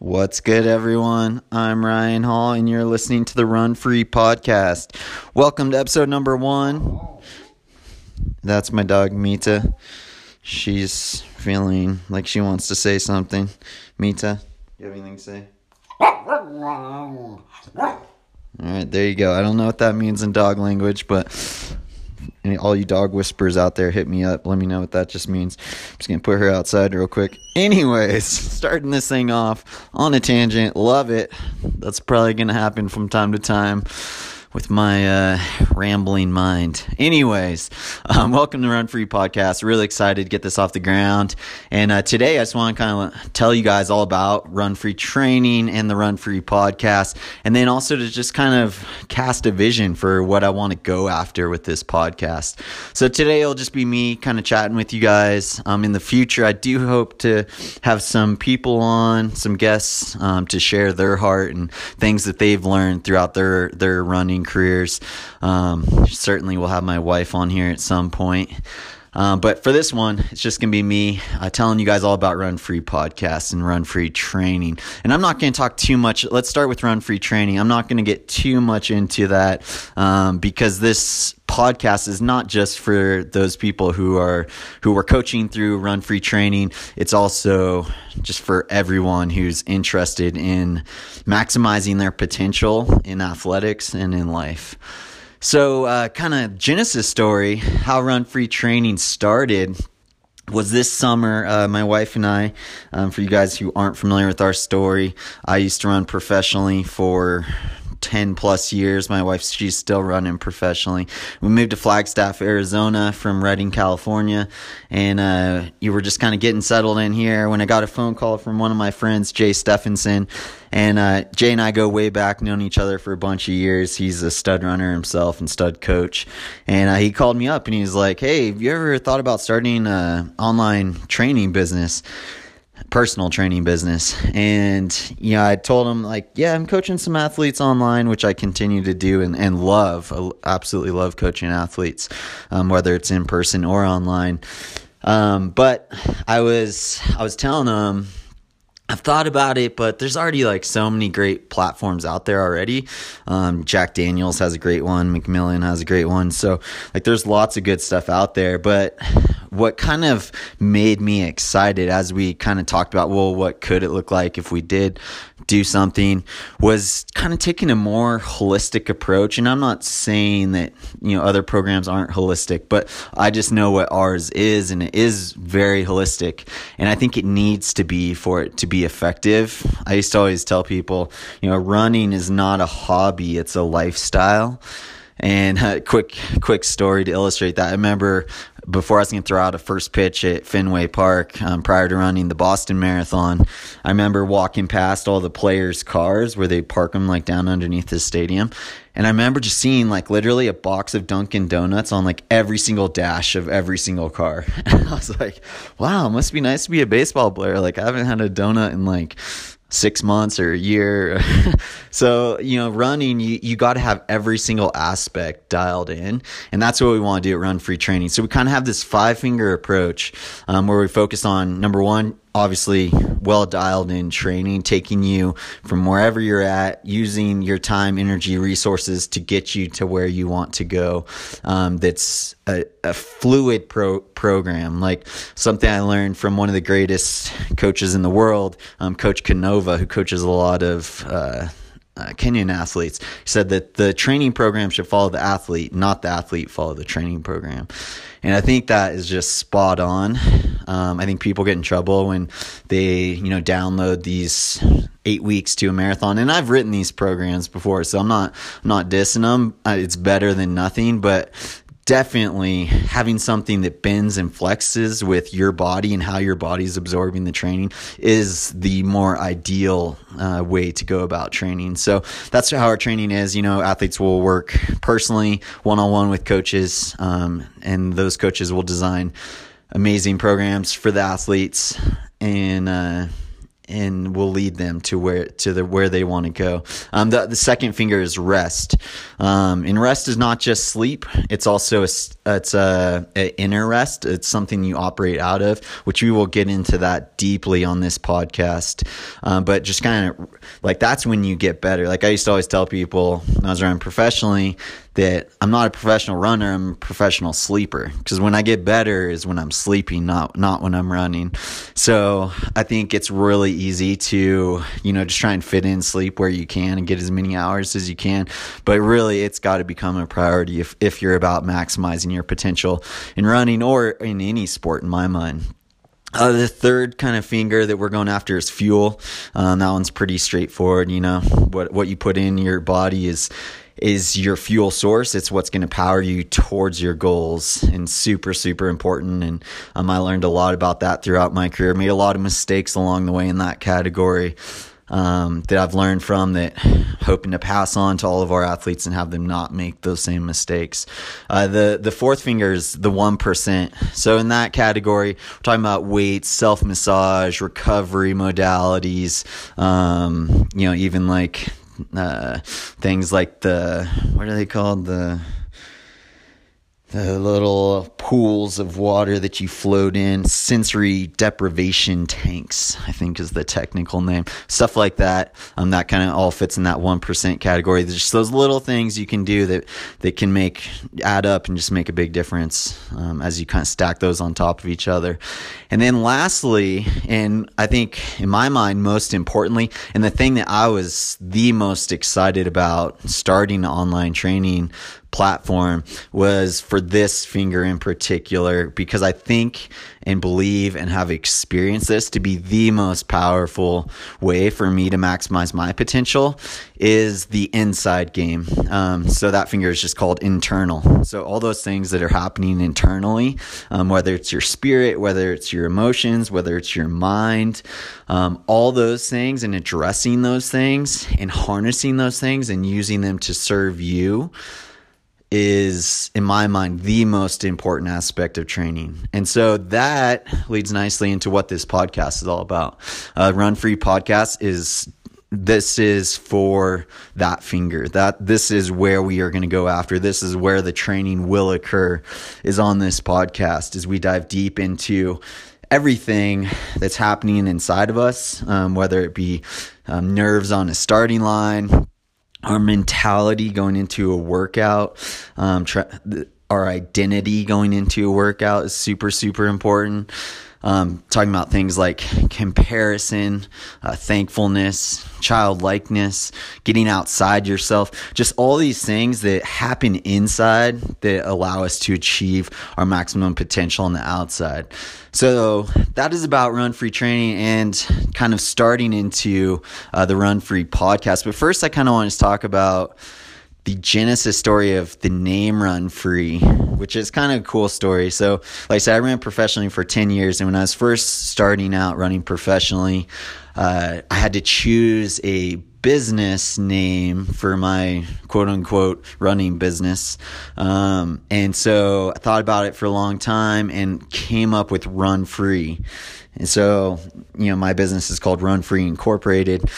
What's good, everyone? I'm Ryan Hall, and you're listening to the Run Free Podcast. Welcome to episode number one. That's my dog, Mita. She's feeling like she wants to say something. Mita, you have anything to say? All right, there you go. I don't know what that means in dog language, but all you dog whisperers out there, hit me up. Let me know what that just means. I'm just gonna put her outside real quick. Anyways, starting this thing off on a tangent. Love it. That's probably gonna happen from time to time with my uh, rambling mind. Anyways, um, welcome to Run Free Podcast. Really excited to get this off the ground. And uh, today I just want to kind of tell you guys all about Run Free training and the Run Free Podcast. And then also to just kind of cast a vision for what I want to go after with this podcast. So today it'll just be me kind of chatting with you guys. Um, in the future, I do hope to have some people on, some guests um, to share their heart and things that they've learned throughout their, their running careers. Um, certainly, we'll have my wife on here at some point. Um, but for this one, it's just going to be me uh, telling you guys all about Run Free podcasts and Run Free training. And I'm not going to talk too much. Let's start with Run Free training. I'm not going to get too much into that um, because this podcast is not just for those people who are who are coaching through Run Free training. It's also just for everyone who's interested in maximizing their potential in athletics and in life. So, uh, kind of Genesis story, how Run Free Training started was this summer. Uh, my wife and I, um, for you guys who aren't familiar with our story, I used to run professionally for 10 plus years. My wife, she's still running professionally. We moved to Flagstaff, Arizona from Redding, California. And, uh, you were just kind of getting settled in here when I got a phone call from one of my friends, Jay Stephenson. And, uh, Jay and I go way back, known each other for a bunch of years. He's a stud runner himself and stud coach. And, uh, he called me up and he's like, Hey, have you ever thought about starting an online training business? Personal training business. And, you know, I told him, like, yeah, I'm coaching some athletes online, which I continue to do and, and love. Absolutely love coaching athletes, um, whether it's in person or online. Um, but I was, I was telling him, I've thought about it, but there's already like so many great platforms out there already. Um, Jack Daniels has a great one, McMillan has a great one. So, like, there's lots of good stuff out there. But what kind of made me excited as we kind of talked about, well, what could it look like if we did do something was kind of taking a more holistic approach. And I'm not saying that, you know, other programs aren't holistic, but I just know what ours is and it is very holistic. And I think it needs to be for it to be effective. I used to always tell people, you know, running is not a hobby, it's a lifestyle. And a quick, quick story to illustrate that. I remember before I was going to throw out a first pitch at Fenway Park um, prior to running the Boston Marathon, I remember walking past all the players' cars where they park them like down underneath the stadium. And I remember just seeing like literally a box of Dunkin' Donuts on like every single dash of every single car. And I was like, wow, must be nice to be a baseball player. Like I haven't had a donut in like six months or a year. so, you know, running, you, you got to have every single aspect dialed in. And that's what we want to do at Run Free Training. So we kind of have this five finger approach um, where we focus on number one, obviously well dialed in training, taking you from wherever you're at, using your time, energy, resources to get you to where you want to go. Um, that's a, a fluid pro- program, like something I learned from one of the greatest coaches in the world, um, Coach Canova, who coaches a lot of. Uh, uh, Kenyan athletes said that the training program should follow the athlete, not the athlete follow the training program. And I think that is just spot on. Um, I think people get in trouble when they, you know, download these eight weeks to a marathon. And I've written these programs before, so I'm not I'm not dissing them. Uh, it's better than nothing, but definitely having something that bends and flexes with your body and how your body's absorbing the training is the more ideal uh, way to go about training. So that's how our training is. You know, athletes will work personally, one on one with coaches, um, and those coaches will design amazing programs for the athletes and. Uh, and will lead them to where to the where they want to go. Um, the the second finger is rest, um, and rest is not just sleep; it's also a, it's a, a, inner rest. It's something you operate out of, which we will get into that deeply on this podcast. Um, but just kind of like that's when you get better. Like I used to always tell people when I was running professionally that I'm not a professional runner, I'm a professional sleeper. Because when I get better is when I'm sleeping, not not when I'm running. So I think it's really easy to, you know, just try and fit in sleep where you can and get as many hours as you can. But really it's got to become a priority if, if you're about maximizing your potential in running or in any sport in my mind. Uh, the third kind of finger that we're going after is fuel. Um, that one's pretty straightforward. You know, what what you put in your body is is your fuel source. It's what's going to power you towards your goals and super, super important. And um, I learned a lot about that throughout my career. Made a lot of mistakes along the way in that category um, that I've learned from that hoping to pass on to all of our athletes and have them not make those same mistakes. Uh, the, the fourth finger is the 1%. So in that category, we're talking about weights, self massage, recovery modalities, um, you know, even like uh, things like the what are they called the the little pools of water that you float in, sensory deprivation tanks, I think is the technical name. Stuff like that. Um, that kind of all fits in that 1% category. There's just those little things you can do that, that can make, add up and just make a big difference um, as you kind of stack those on top of each other. And then lastly, and I think in my mind, most importantly, and the thing that I was the most excited about starting online training platform was for this finger in particular because I think and believe and have experienced this to be the most powerful way for me to maximize my potential is the inside game. Um, so that finger is just called internal. So all those things that are happening internally, um, whether it's your spirit, whether it's your emotions, whether it's your mind, um, all those things and addressing those things and harnessing those things and using them to serve you is, in my mind, the most important aspect of training. And so that leads nicely into what this podcast is all about. Uh, Run Free Podcast is this is for that finger that this is where we are going to go after this is where the training will occur is on this podcast as we dive deep into everything that's happening inside of us um, whether it be um, nerves on a starting line our mentality going into a workout, um, our identity going into a workout is super, super important. Um, talking about things like comparison, uh, thankfulness, childlikeness, getting outside yourself, just all these things that happen inside that allow us to achieve our maximum potential on the outside. So that is about Run Free Training and kind of starting into uh, the Run Free podcast. But first, I kind of want to talk about the genesis story of the name Run Free, which is kind of a cool story. So, like I said, I ran professionally for 10 years. And when I was first starting out running professionally, uh, I had to choose a business name for my quote unquote running business. Um, and so I thought about it for a long time and came up with Run Free. And so, you know, my business is called Run Free Incorporated.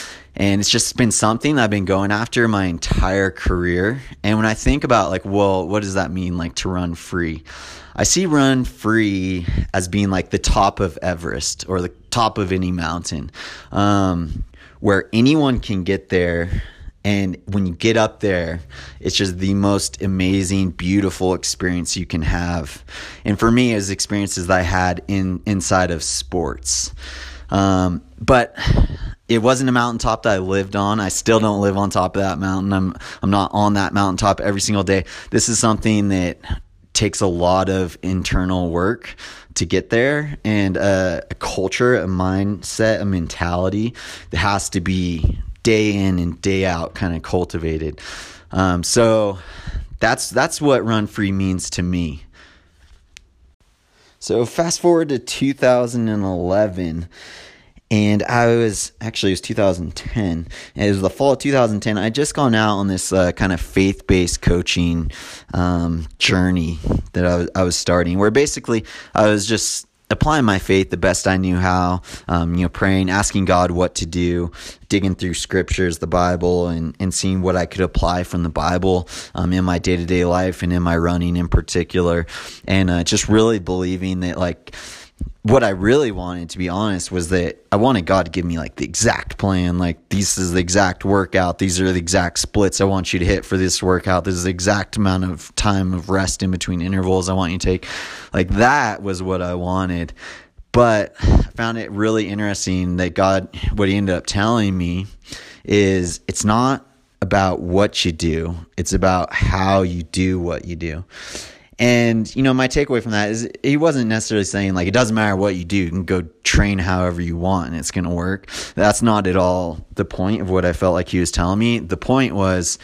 And it's just been something I've been going after my entire career. And when I think about, like, well, what does that mean, like, to run free? I see run free as being like the top of Everest or the top of any mountain, um, where anyone can get there. And when you get up there, it's just the most amazing, beautiful experience you can have. And for me, as experiences that I had in inside of sports. Um, but it wasn't a mountaintop that I lived on. I still don't live on top of that mountain. I'm I'm not on that mountaintop every single day. This is something that takes a lot of internal work to get there and a, a culture, a mindset, a mentality that has to be day in and day out kind of cultivated. Um, so that's that's what run free means to me. So fast forward to 2011 and I was actually it was 2010. It was the fall of 2010. I just gone out on this uh, kind of faith based coaching um, journey that I was, I was starting, where basically I was just applying my faith the best I knew how, um, you know, praying, asking God what to do, digging through scriptures, the Bible, and, and seeing what I could apply from the Bible um, in my day to day life and in my running in particular. And uh, just really believing that, like, what I really wanted, to be honest, was that I wanted God to give me like the exact plan. Like, this is the exact workout. These are the exact splits I want you to hit for this workout. This is the exact amount of time of rest in between intervals I want you to take. Like, that was what I wanted. But I found it really interesting that God, what He ended up telling me is it's not about what you do, it's about how you do what you do. And, you know, my takeaway from that is he wasn't necessarily saying, like, it doesn't matter what you do, you can go train however you want and it's going to work. That's not at all the point of what I felt like he was telling me. The point was,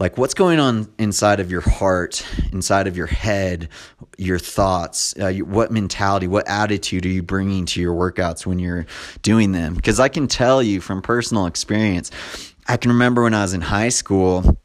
like, what's going on inside of your heart, inside of your head, your thoughts, uh, what mentality, what attitude are you bringing to your workouts when you're doing them? Because I can tell you from personal experience, I can remember when I was in high school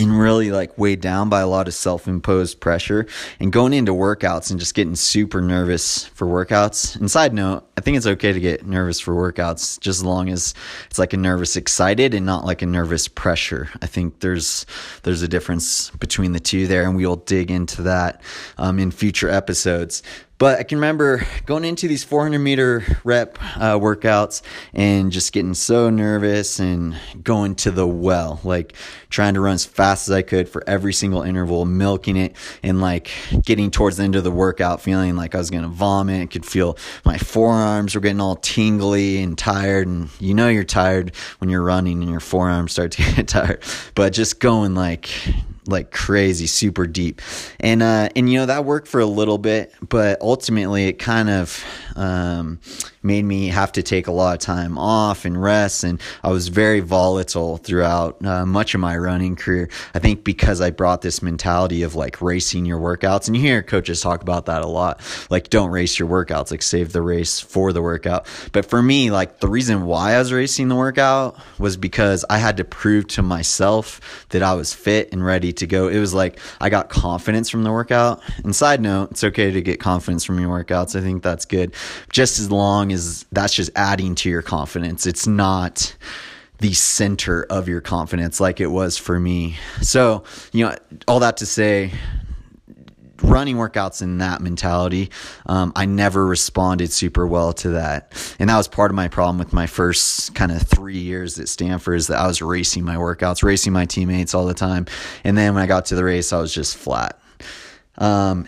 and really like weighed down by a lot of self-imposed pressure and going into workouts and just getting super nervous for workouts. And side note i think it's okay to get nervous for workouts just as long as it's like a nervous excited and not like a nervous pressure. I think there's there's a difference between the two there and we'll dig into that um, in future episodes but I can remember going into these 400 meter rep uh, workouts and just getting so nervous and going to the well, like trying to run as fast as I could for every single interval, milking it, and like getting towards the end of the workout, feeling like I was gonna vomit. I could feel my forearms were getting all tingly and tired. And you know, you're tired when you're running and your forearms start to get tired, but just going like like crazy, super deep. And uh, and you know that worked for a little bit, but ultimately it kind of um, made me have to take a lot of time off and rest. And I was very volatile throughout uh, much of my running career. I think because I brought this mentality of like racing your workouts, and you hear coaches talk about that a lot. Like don't race your workouts, like save the race for the workout. But for me, like the reason why I was racing the workout was because I had to prove to myself that I was fit and ready to go. It was like I got confidence from the workout. And side note, it's okay to get confidence from your workouts. I think that's good. Just as long as that's just adding to your confidence. It's not the center of your confidence like it was for me. So, you know, all that to say, running workouts in that mentality, um, I never responded super well to that. And that was part of my problem with my first kind of three years at Stanford is that I was racing my workouts, racing my teammates all the time. And then when I got to the race, I was just flat. Um,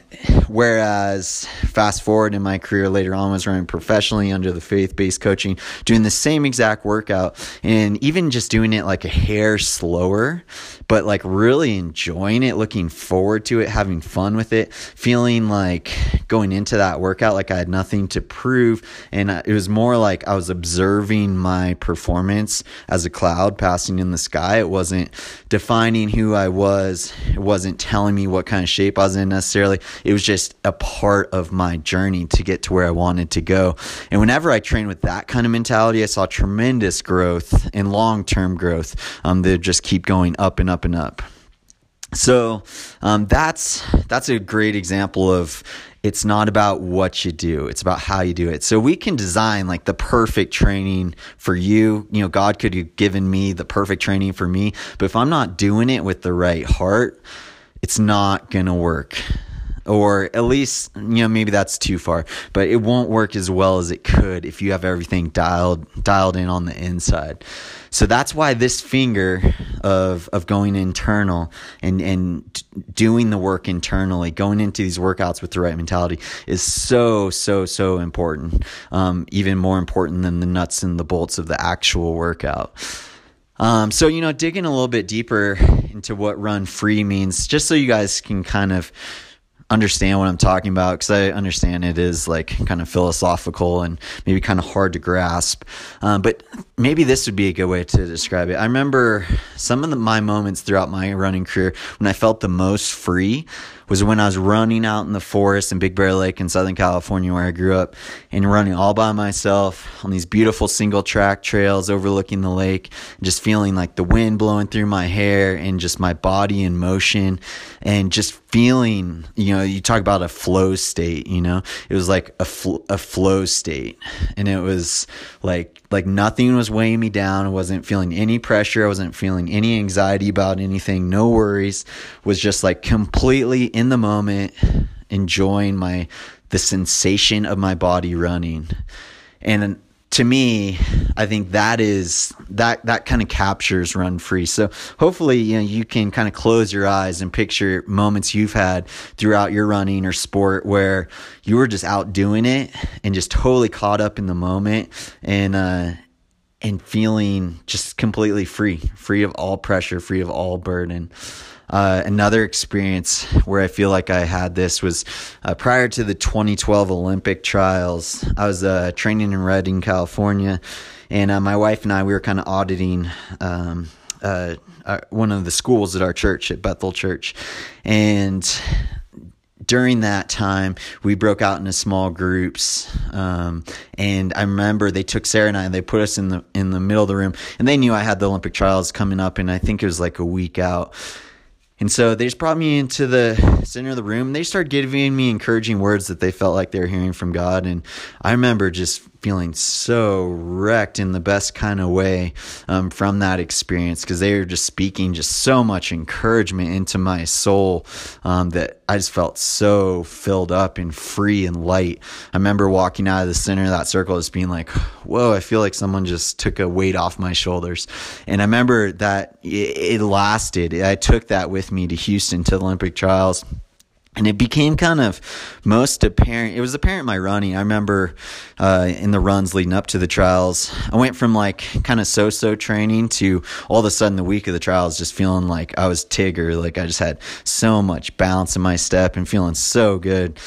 whereas fast forward in my career later on, I was running professionally under the faith based coaching, doing the same exact workout and even just doing it like a hair slower, but like really enjoying it, looking forward to it, having fun with it, feeling like going into that workout like I had nothing to prove. And it was more like I was observing my performance as a cloud passing in the sky. It wasn't defining who I was, it wasn't telling me what kind of shape I was in necessarily. It was just a part of my journey to get to where I wanted to go. And whenever I trained with that kind of mentality, I saw tremendous growth and long term growth um, that just keep going up and up and up. So um, that's that's a great example of it's not about what you do it's about how you do it so we can design like the perfect training for you you know god could have given me the perfect training for me but if i'm not doing it with the right heart it's not to work. Or at least, you know, maybe that's too far, but it won't work as well as it could if you have everything dialed dialed in on the inside. So that's why this finger of of going internal and and doing the work internally, going into these workouts with the right mentality is so so so important. Um, even more important than the nuts and the bolts of the actual workout. Um, so, you know, digging a little bit deeper into what run free means, just so you guys can kind of understand what I'm talking about, because I understand it is like kind of philosophical and maybe kind of hard to grasp. Um, but maybe this would be a good way to describe it. I remember some of the, my moments throughout my running career when I felt the most free was when I was running out in the forest in Big Bear Lake in Southern California, where I grew up, and running all by myself on these beautiful single track trails overlooking the lake, just feeling like the wind blowing through my hair and just my body in motion, and just feeling, you know, you talk about a flow state, you know, it was like a, fl- a flow state, and it was like like nothing was weighing me down. I wasn't feeling any pressure. I wasn't feeling any anxiety about anything. No worries. Was just like completely in the moment, enjoying my the sensation of my body running. And to me, I think that is that that kind of captures run free. So hopefully, you know, you can kind of close your eyes and picture moments you've had throughout your running or sport where you were just out doing it and just totally caught up in the moment and uh and feeling just completely free, free of all pressure, free of all burden. Uh, another experience where I feel like I had this was uh, prior to the 2012 Olympic trials. I was uh, training in Redding, California, and uh, my wife and I we were kind of auditing. Um, uh, one of the schools at our church at Bethel Church, and during that time, we broke out into small groups, um, and I remember they took Sara and I and they put us in the in the middle of the room, and they knew I had the Olympic trials coming up, and I think it was like a week out. And so they just brought me into the center of the room. They started giving me encouraging words that they felt like they were hearing from God. And I remember just feeling so wrecked in the best kind of way um, from that experience because they were just speaking just so much encouragement into my soul um, that I just felt so filled up and free and light. I remember walking out of the center of that circle just being like, whoa, I feel like someone just took a weight off my shoulders. And I remember that it, it lasted. I took that with me to Houston to the Olympic trials and it became kind of most apparent. It was apparent in my running. I remember uh, in the runs leading up to the trials, I went from like kind of so so training to all of a sudden the week of the trials just feeling like I was Tigger. Like I just had so much bounce in my step and feeling so good.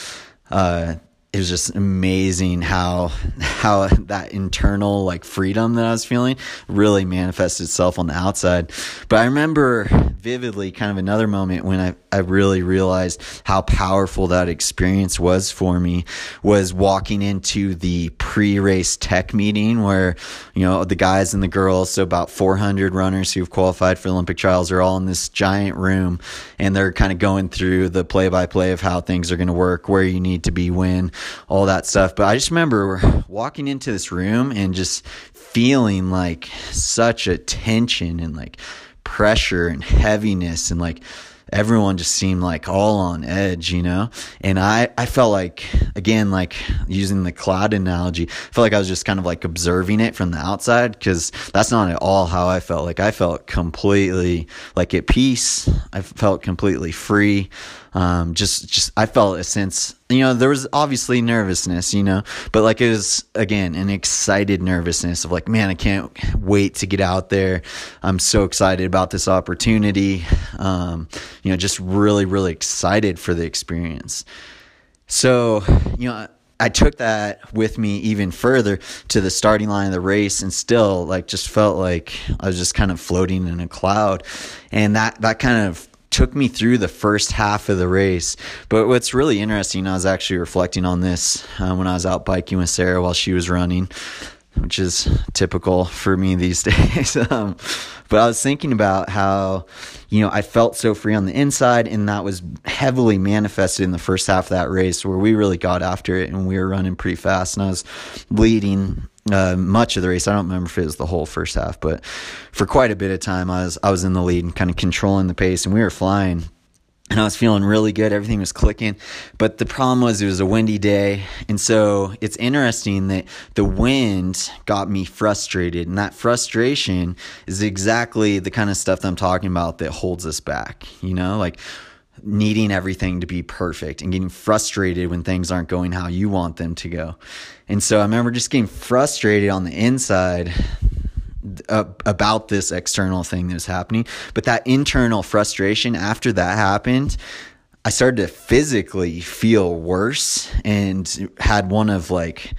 Uh, it was just amazing how how that internal like freedom that I was feeling really manifested itself on the outside. But I remember vividly kind of another moment when I, I really realized how powerful that experience was for me was walking into the pre-race tech meeting where, you know, the guys and the girls, so about 400 runners who've qualified for Olympic trials are all in this giant room and they're kind of going through the play by play of how things are going to work, where you need to be when, all that stuff. But I just remember walking into this room and just feeling like such a tension and like pressure and heaviness and like everyone just seemed like all on edge, you know? And I, I felt like, again, like using the cloud analogy, I felt like I was just kind of like observing it from the outside because that's not at all how I felt. Like I felt completely like at peace. I felt completely free. Um, just, just, I felt a sense, you know, there was obviously nervousness, you know, but like it was, again, an excited nervousness of like, man, I can't wait to get out there. I'm so excited about this opportunity. Um, you know, just really, really excited for the experience. So, you know, I took that with me even further to the starting line of the race and still like just felt like I was just kind of floating in a cloud. And that, that kind of took me through the first half of the race. But what's really interesting, I was actually reflecting on this uh, when I was out biking with Sara while she was running, which is typical for me these days. um, but I was thinking about how, you know, I felt so free on the inside, and that was heavily manifested in the first half of that race where we really got after it and we were running pretty fast, and I was leading uh, much of the race. I don't remember if it was the whole first half, but for quite a bit of time, I was I was in the lead and kind of controlling the pace, and we were flying. And I was feeling really good. Everything was clicking. But the problem was it was a windy day. And so it's interesting that the wind got me frustrated. And that frustration is exactly the kind of stuff that I'm talking about that holds us back. You know, like needing everything to be perfect and getting frustrated when things aren't going how you want them to go. And so I remember just getting frustrated on the inside uh, about this external thing that was happening. But that internal frustration after that happened, I started to physically feel worse and had one of like,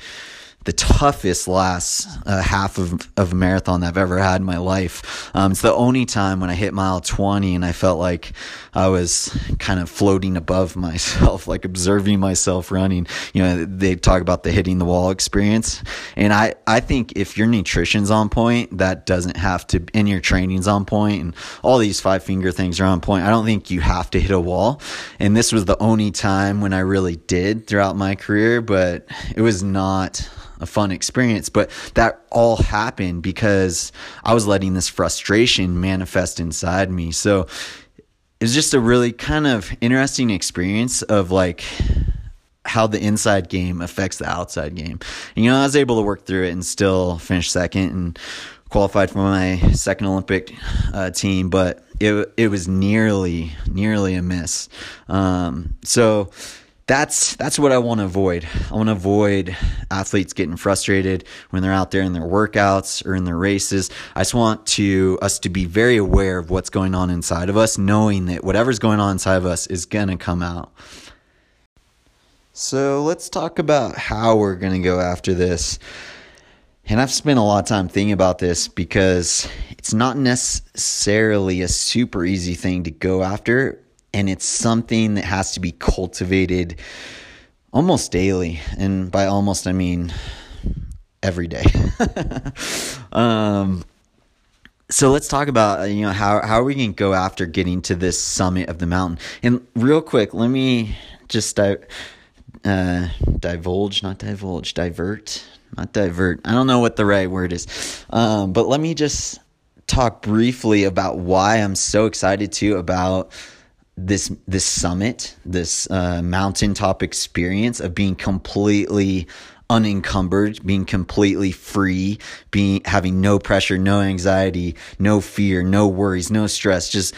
the toughest last uh, half of, of a marathon I've ever had in my life. Um, it's the only time when I hit mile 20 and I felt like I was kind of floating above myself, like observing myself running. You know, they talk about the hitting the wall experience. And I, I think if your nutrition's on point, that doesn't have to, and your training's on point and all these five finger things are on point. I don't think you have to hit a wall. And this was the only time when I really did throughout my career, but it was not a fun experience. But that all happened because I was letting this frustration manifest inside me. So it was just a really kind of interesting experience of like how the inside game affects the outside game. And, you know, I was able to work through it and still finish second and qualified for my second Olympic uh, team, but it it was nearly nearly a miss. Um, so that's that's what I want to avoid. I want to avoid athletes getting frustrated when they're out there in their workouts or in their races. I just want to us to be very aware of what's going on inside of us, knowing that whatever's going on inside of us is going to come out. So, let's talk about how we're going to go after this. And I've spent a lot of time thinking about this because it's not necessarily a super easy thing to go after and it's something that has to be cultivated almost daily and by almost i mean every day. Um, so let's talk about you know how how are we going to go after getting to this summit of the mountain. And real quick let me just uh, divulge not divulge divert not divert. I don't know what the right word is. Um, but let me just talk briefly about why i'm so excited too about this this summit, this uh, mountaintop experience of being completely unencumbered, being completely free, being having no pressure, no anxiety, no fear, no worries, no stress, just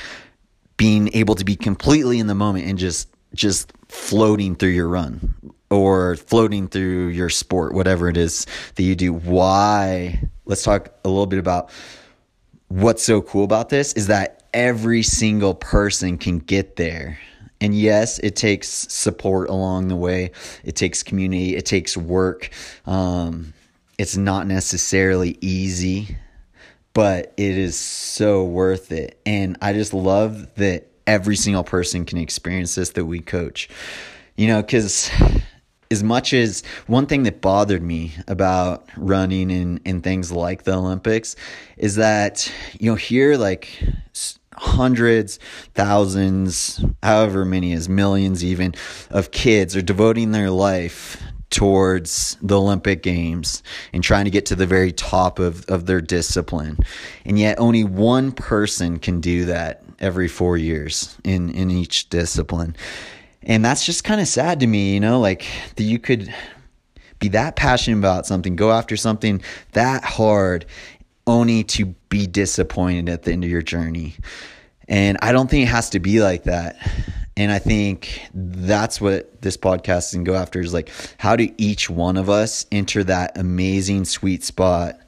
being able to be completely in the moment and just just floating through your run or floating through your sport, whatever it is that you do. Why? Let's talk a little bit about what's so cool about this is that every single person can get there. And yes, it takes support along the way. It takes community. It takes work. Um, it's not necessarily easy, but it is so worth it. And I just love that every single person can experience this that we coach. You know, because as much as one thing that bothered me about running and, and things like the Olympics is that, you know, here, like, hundreds, thousands, however many as millions even of kids are devoting their life towards the Olympic Games and trying to get to the very top of, of their discipline. And yet only one person can do that every four years in, in each discipline. And that's just kind of sad to me, you know, like that you could be that passionate about something, go after something that hard, only to be disappointed at the end of your journey. And I don't think it has to be like that. And I think that's what this podcast can go after is like, how do each one of us enter that amazing sweet spot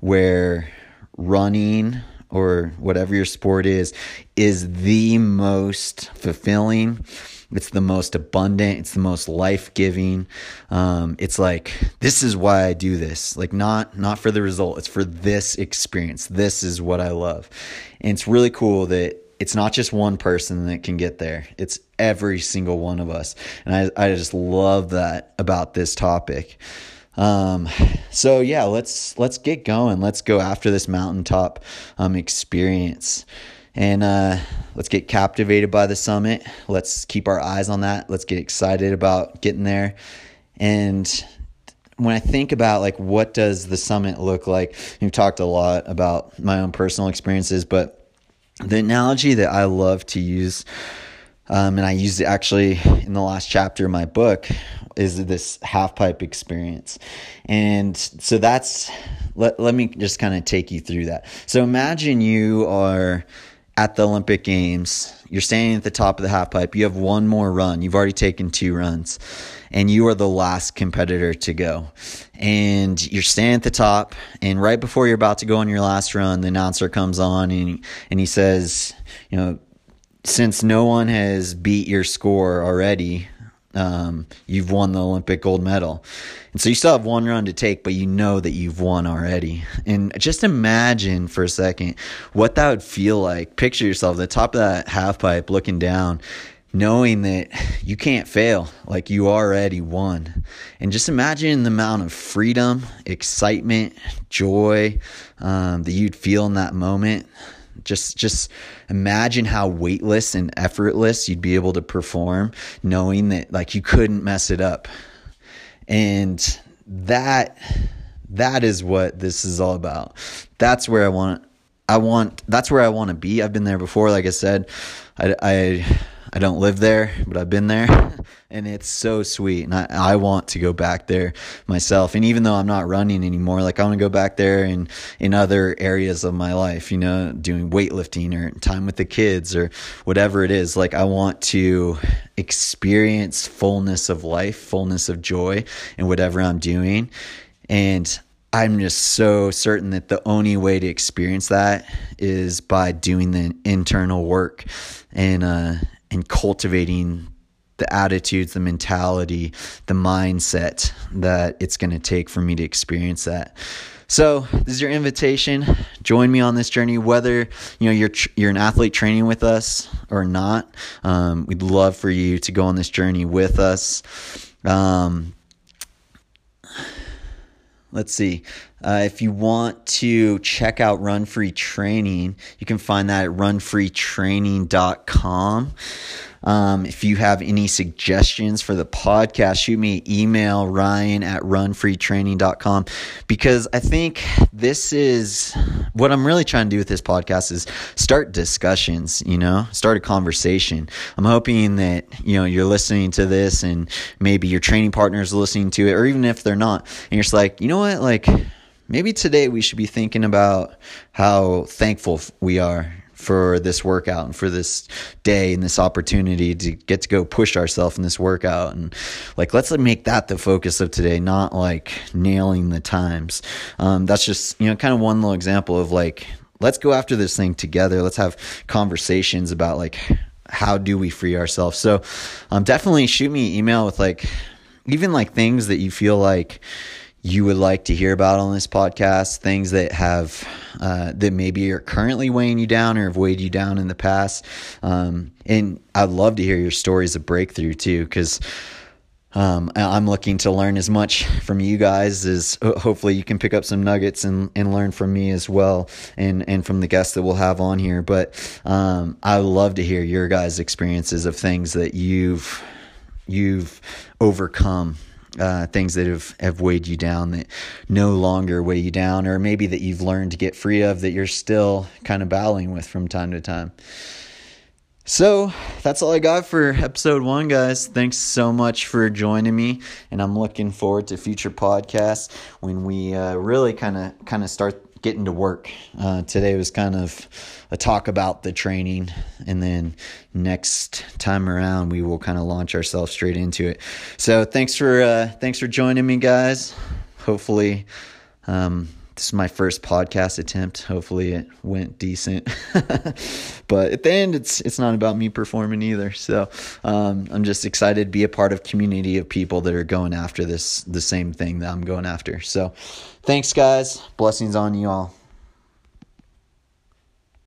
where running or whatever your sport is, is the most fulfilling it's the most abundant. It's the most life giving. Um, it's like this is why I do this. Like not not for the result. It's for this experience. This is what I love, and it's really cool that it's not just one person that can get there. It's every single one of us, and I I just love that about this topic. Um, so yeah, let's let's get going. Let's go after this mountaintop um, experience. And uh, let's get captivated by the summit. Let's keep our eyes on that. Let's get excited about getting there. And when I think about like what does the summit look like, we've talked a lot about my own personal experiences, but the analogy that I love to use, um, and I used it actually in the last chapter of my book, is this half pipe experience. And so that's let, let me just kind of take you through that. So imagine you are at the Olympic Games. You're standing at the top of the half pipe. You have one more run. You've already taken two runs, and you are the last competitor to go. And you're standing at the top, and right before you're about to go on your last run, the announcer comes on and and he says, you know, since no one has beat your score already, um, you've won the Olympic gold medal. And so you still have one run to take, but you know that you've won already. And just imagine for a second what that would feel like. Picture yourself at the top of that half pipe looking down, knowing that you can't fail, like you already won. And just imagine the amount of freedom, excitement, joy um, that you'd feel in that moment. Just just imagine how weightless and effortless you'd be able to perform knowing that like you couldn't mess it up. And that that is what this is all about. That's where I want I want that's where I want to be. I've been there before like I said. I I I don't live there, but I've been there and it's so sweet. And I, I want to go back there myself. And even though I'm not running anymore, like I want to go back there and in other areas of my life, you know, doing weightlifting or time with the kids or whatever it is. Like I want to experience fullness of life, fullness of joy in whatever I'm doing. And I'm just so certain that the only way to experience that is by doing the internal work and uh, and cultivating the attitudes, the mentality, the mindset that it's going to take for me to experience that. So, this is your invitation. Join me on this journey, whether you know you're you're an athlete training with us or not. Um, we'd love for you to go on this journey with us. Um, let's see. Uh, if you want to check out Run Free Training, you can find that at runfreetraining.com. Um, if you have any suggestions for the podcast, shoot me an email, ryan at runfreetraining.com, because I think this is what I'm really trying to do with this podcast is start discussions, you know, start a conversation. I'm hoping that, you know, you're listening to this and maybe your training partners listening to it, or even if they're not, and you're just like, you know what, like, maybe today we should be thinking about how thankful we are for this workout and for this day and this opportunity to get to go push ourselves in this workout. And like let's make that the focus of today not like nailing the times. Um, that's just you know kind of one little example of like let's go after this thing together. Let's have conversations about like how do we free ourselves? So um, definitely shoot me an email with like even like things that you feel like you would like to hear about on this podcast, things that have uh, that maybe are currently weighing you down or have weighed you down in the past. Um, and I'd love to hear your stories of breakthrough too, because um, I'm looking to learn as much from you guys as hopefully you can pick up some nuggets and, and learn from me as well and, and from the guests that we'll have on here. But um, I love to hear your guys' experiences of things that you've you've overcome uh, things that have, have weighed you down that no longer weigh you down, or maybe that you've learned to get free of that you're still kind of battling with from time to time. So that's all I got for episode one, guys. Thanks so much for joining me, and I'm looking forward to future podcasts when we uh, really kind of kind of start getting to work. Uh, today was kind of a talk about the training, and then next time around we will kind of launch ourselves straight into it. So thanks for uh, thanks for joining me, guys. Hopefully. Um, this is my first podcast attempt. Hopefully it went decent. but at the end it's it's not about me performing either. So um, I'm just excited to be a part of community of people that are going after this the same thing that I'm going after. So thanks guys. Blessings on you all.